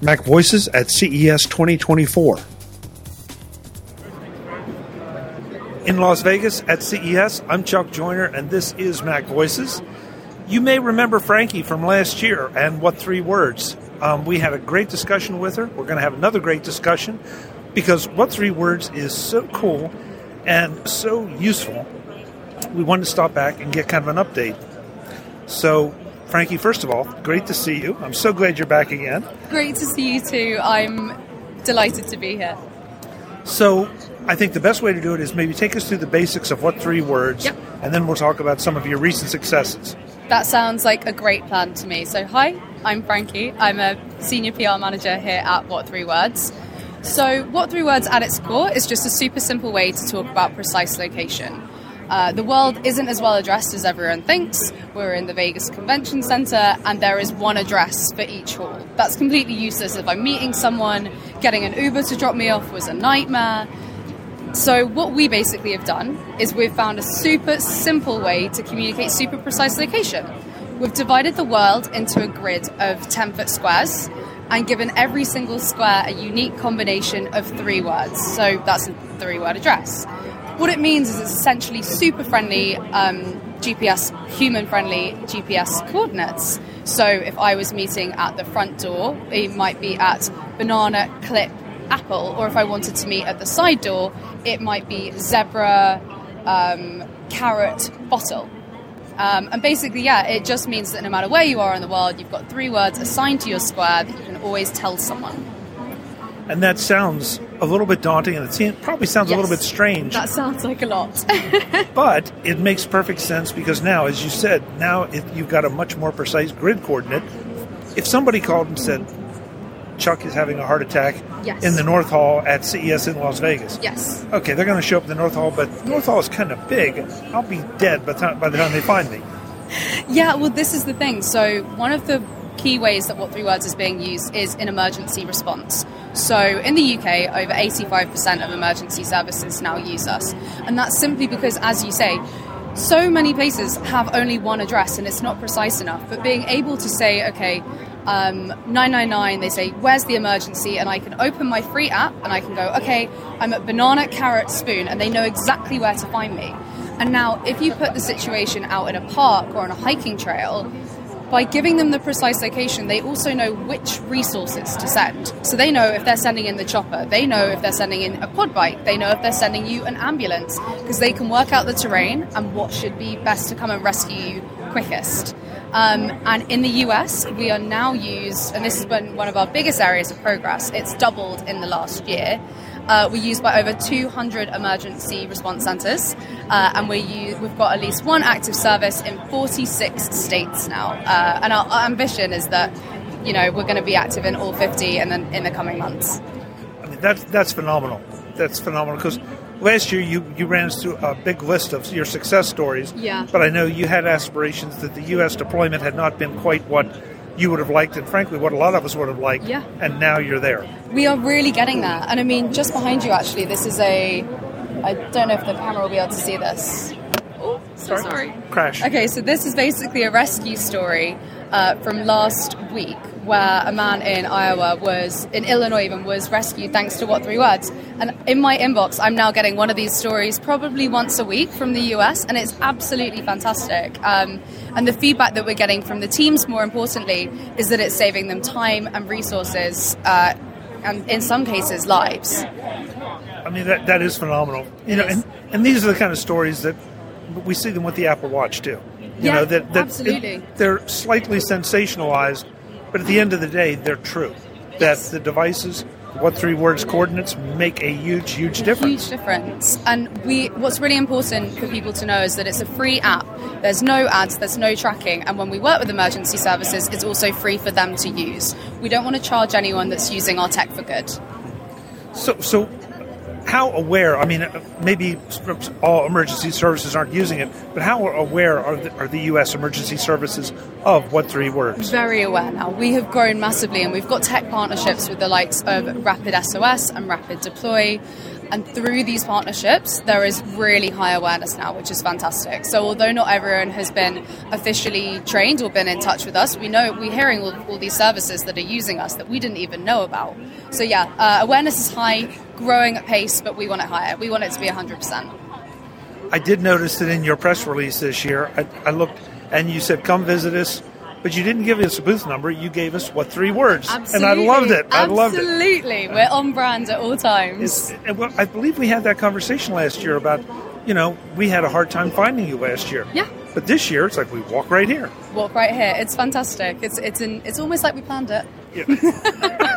MacVoices at CES 2024. In Las Vegas at CES, I'm Chuck Joiner, and this is MacVoices. You may remember Frankie from last year and What Three Words. Um, we had a great discussion with her. We're going to have another great discussion because What Three Words is so cool and so useful. We wanted to stop back and get kind of an update. So, Frankie, first of all, great to see you. I'm so glad you're back again. Great to see you too. I'm delighted to be here. So, I think the best way to do it is maybe take us through the basics of what three words, Yep. and then we'll talk about some of your recent successes. That sounds like a great plan to me. So, hi, I'm Frankie. I'm a senior PR manager here at What Three Words. So, What Three Words at its core is just a super simple way to talk about precise location. Uh, the world isn't as well addressed as everyone thinks. We're in the Vegas Convention Center, and there is one address for each hall. That's completely useless if I'm meeting someone. Getting an Uber to drop me off was a nightmare. So, what we basically have done is we've found a super simple way to communicate super precise location. We've divided the world into a grid of 10 foot squares and given every single square a unique combination of three words. So, that's a three word address. What it means is it's essentially super friendly um, GPS, human friendly GPS coordinates. So, if I was meeting at the front door, it might be at banana clip apple, or if I wanted to meet at the side door, it might be zebra, um, carrot, bottle. Um, and basically, yeah, it just means that no matter where you are in the world, you've got three words assigned to your square that you can always tell someone. And that sounds a little bit daunting, and it seems, probably sounds a little bit strange, That sounds like a lot. but it makes perfect sense because now, as you said, now it, you've got a much more precise grid coordinate. If somebody called and said, Chuck is having a heart attack Yes. in the North Hall at CES in Las Vegas. yes. Okay, they're going to show up in the North Hall, but North Hall is kind of big. I'll be dead by the time, by the time they find me. Yeah, well, this is the thing. So, one of the key ways that What Three Words is being used is in emergency response. So, in the UK, over 85% of emergency services now use us. And that's simply because, as you say, so many places have only one address and it's not precise enough. But being able to say, okay, um, 999, they say, where's the emergency? And I can open my free app and I can go, okay, I'm at Banana Carrot Spoon, and they know exactly where to find me. And now, if you put the situation out in a park or on a hiking trail, by giving them the precise location, they also know which resources to send. So they know if they're sending in the chopper, they know if they're sending in a quad bike, they know if they're sending you an ambulance, because they can work out the terrain and what should be best to come and rescue you quickest. Um, and in the US, we are now used, and this has been one of our biggest areas of progress, it's doubled in the last year. Uh, we're used by over 200 emergency response centres, uh, and u- we've got at least one active service in 46 states now. Uh, and our, our ambition is that, you know, we're going to be active in all 50 and then in the coming months. I mean, that's that's phenomenal. That's phenomenal because last year you, you ran us through a big list of your success stories. Yeah. But I know you had aspirations that the U.S. deployment had not been quite what you would have liked, and frankly, what a lot of us would have liked. Yeah. And now you're there. We are really getting that And I mean, just behind you, actually, this is a. I don't know if the camera will be able to see this. Oh, so sorry. Crash. Okay, so this is basically a rescue story uh, from last week where a man in Iowa was, in Illinois even, was rescued thanks to What Three Words. And in my inbox, I'm now getting one of these stories probably once a week from the US, and it's absolutely fantastic. Um, and the feedback that we're getting from the teams, more importantly, is that it's saving them time and resources, uh, and in some cases, lives. I mean, that, that is phenomenal. You know, and, and these are the kind of stories that we see them with the Apple Watch too. You Yeah, know, that, that absolutely. it- they're slightly sensationalized, but at the end of the day, they're true. That the devices, what three words coordinates make a huge, huge difference. Huge difference. And we, what's really important for people to know is that it's a free app. There's no ads, there's no tracking, and when we work with emergency services, it's also free for them to use. We don't want to charge anyone that's using our tech for good. So, so how aware? I mean, maybe all emergency services aren't using it, but how aware are the, are the U.S. emergency services of what three words? Very aware now. We have grown massively, and we've got tech partnerships with the likes of Rapid SOS and RapidDeploy. And through these partnerships, there is really high awareness now, which is fantastic. So, although not everyone has been officially trained or been in touch with us, we know we're hearing all, all these services that are using us that we didn't even know about. So, yeah, uh, awareness is high, growing at pace, but we want it higher. We want it to be 100%. I did notice that in your press release this year, I, I looked and you said, come visit us but you didn't give us a booth number. You gave us what three words, Absolutely. and I loved it. I Absolutely. loved it. Absolutely, we're on brand at all times. Well, I believe we had that conversation last year about, you know, we had a hard time finding you last year. Yeah. But this year, it's like we walk right here. Walk right here. It's fantastic. It's it's an, it's almost like we planned it. Yeah.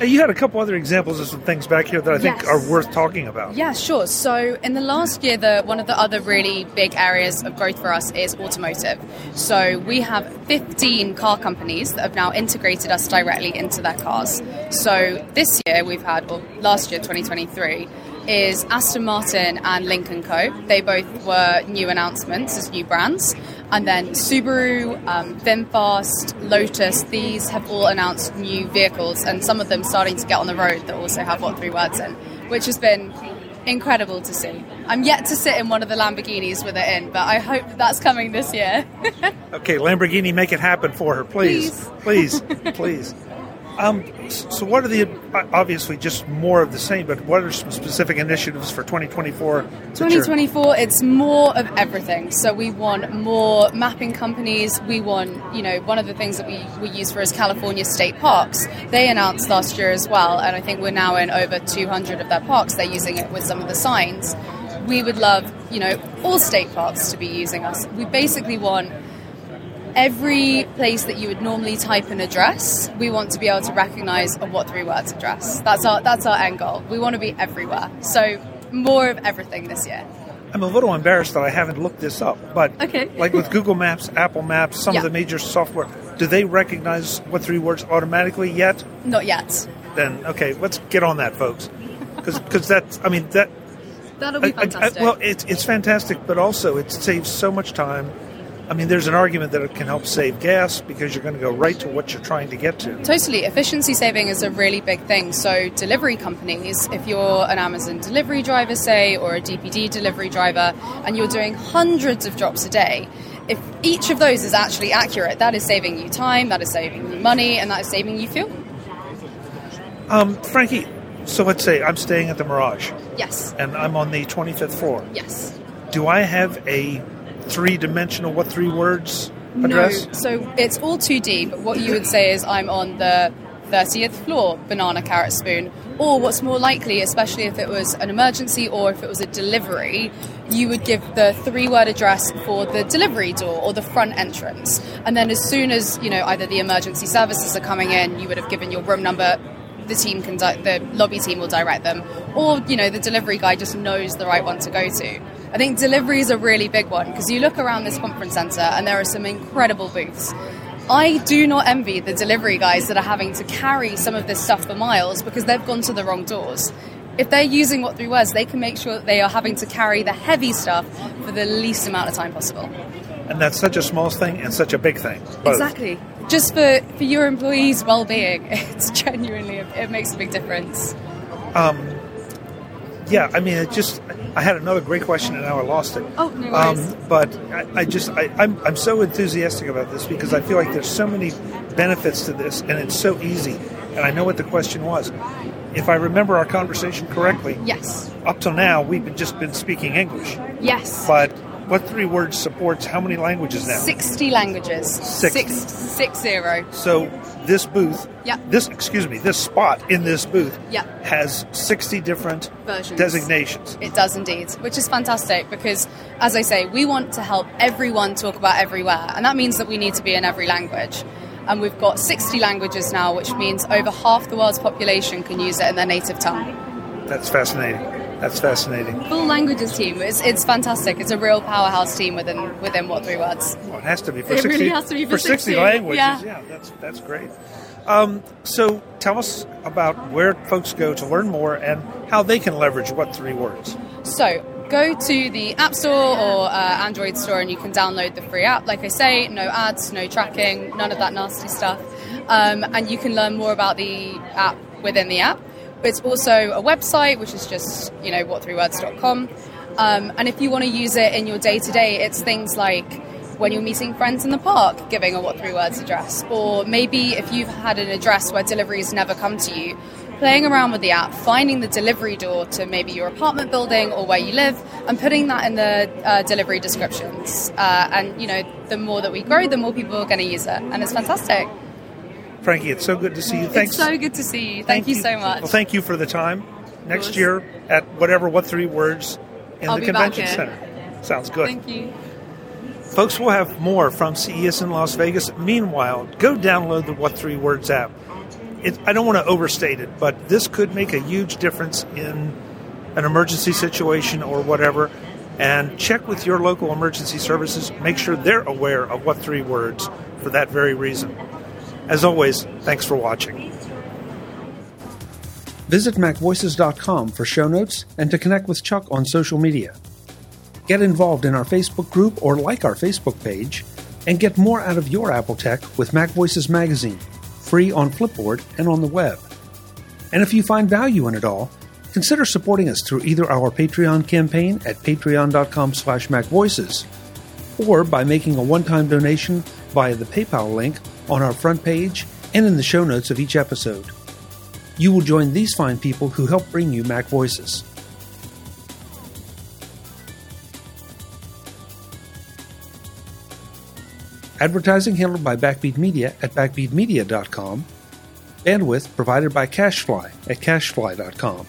You had a couple other examples of some things back here that I think yes. are worth talking about. Yeah, sure. So in the last year, the one of the other really big areas of growth for us is automotive. So we have 15 car companies that have now integrated us directly into their cars. So this year we've had, or last year, 2023, is Aston Martin and Lynk & Co. They both were new announcements as new brands. And then Subaru, um, VinFast, Lotus, these have all announced new vehicles, and some of them starting to get on the road that also have what three words in, which has been incredible to see. I'm yet to sit in one of the Lamborghinis with it in, but I hope that that's coming this year. okay, Lamborghini, make it happen for her, please. Please, please. please. Um, so, what are the obviously just more of the same? But what are some specific initiatives for 2024? 2024, it's more of everything. So we want more mapping companies. We want, you know, one of the things that we, we use for is California state parks. They announced last year as well, and I think we're now in over 200 of their parks. They're using it with some of the signs. We would love, you know, all state parks to be using us. We basically want every place that you would normally type an address, we want to be able to recognize a what three words address. That's our that's our end goal. We want to be everywhere. So more of everything this year. I'm a little embarrassed that I haven't looked this up, but okay. like with Google Maps, Apple Maps, some yeah. of the major software, do they recognize what three words automatically yet? Not yet. Then okay, let's get on that, folks, because because that's I mean that that'll be fantastic. I, I, well, it's it's fantastic, but also it saves so much time I mean, there's an argument that it can help save gas because you're going to go right to what you're trying to get to. Totally. Efficiency saving is a really big thing. So, delivery companies, if you're an Amazon delivery driver, say, or a DPD delivery driver, and you're doing hundreds of drops a day, if each of those is actually accurate, that is saving you time, that is saving you money, and that is saving you fuel. Um, Frankie, so let's say I'm staying at the Mirage. Yes. And I'm on the 25th floor. Yes. Do I have a three dimensional, what three words address? No, so it's all 2D, but what you would say is I'm on the 30th floor, banana carrot spoon. Or what's more likely, especially if it was an emergency or if it was a delivery, you would give the three word address for the delivery door or the front entrance. And then as soon as, you know, either the emergency services are coming in, you would have given your room number the team can di- the lobby team will direct them or you know the delivery guy just knows the right one to go to I think delivery is a really big one because you look around this conference center and there are some incredible booths. I do not envy the delivery guys that are having to carry some of this stuff for miles because they've gone to the wrong doors. If they're using what three words, they can make sure that they are having to carry the heavy stuff for the least amount of time possible. And that's such a small thing and such a big thing. Both. Exactly. Just for, for your employees' well being, it's genuinely, it makes a big difference. Um, yeah, I mean, it just. I had another great question and now I lost it. Oh, no worries. Um, but I, I just, I, I'm, I'm so enthusiastic about this because I feel like there's so many benefits to this and it's so easy. And I know what the question was. If I remember our conversation correctly, yes. Up till now, we've just been speaking English. Yes. But what three words supports how many languages now? 60 languages. 60. Six, six zero. So this booth, yeah. this, excuse me, this spot in this booth yeah. has 60 different Versions. designations. It does indeed, which is fantastic because, as I say, we want to help everyone talk about everywhere, and that means that we need to be in every language. And we've got 60 languages now, which means over half the world's population can use it in their native tongue. That's fascinating. That's fascinating. Full languages team. It's, it's fantastic. It's a real powerhouse team within within what three words. Well, it has to be for it 60, really has to be for, for 60, 60 languages. Yeah. yeah, that's that's great. Um, so tell us about where folks go to learn more and how they can leverage what three words. So go to the App Store or uh, Android Store and you can download the free app. Like I say, no ads, no tracking, none of that nasty stuff. Um, and you can learn more about the app within the app. It's also a website, which is just, you know, what3words.com. Um, and if you want to use it in your day to day, it's things like when you're meeting friends in the park, giving a what three words address. Or maybe if you've had an address where deliveries never come to you, playing around with the app, finding the delivery door to maybe your apartment building or where you live, and putting that in the uh, delivery descriptions. Uh, and, you know, the more that we grow, the more people are going to use it. And it's fantastic. Frankie, it's so good to see you. Thanks. It's so good to see you. Thank, thank you so much. Well, thank you for the time. Next year at whatever, what three words in I'll the convention center. Sounds good. Thank you. Folks, we'll have more from CES in Las Vegas. Meanwhile, go download the What Three Words app. It, I don't want to overstate it, but this could make a huge difference in an emergency situation or whatever. And check with your local emergency services. Make sure they're aware of What Three Words for that very reason. As always, thanks for watching. Visit MacVoices.com for show notes and to connect with Chuck on social media. Get involved in our Facebook group or like our Facebook page, and get more out of your Apple tech with MacVoices Magazine, free on Flipboard and on the web. And if you find value in it all, consider supporting us through either our Patreon campaign at patreon.com slash macvoices or by making a one-time donation via the PayPal link on our front page and in the show notes of each episode. You will join these fine people who help bring you MacVoices. Advertising handled by Backbeat Media at backbeatmedia.com. Bandwidth provided by Cashfly at cashfly.com.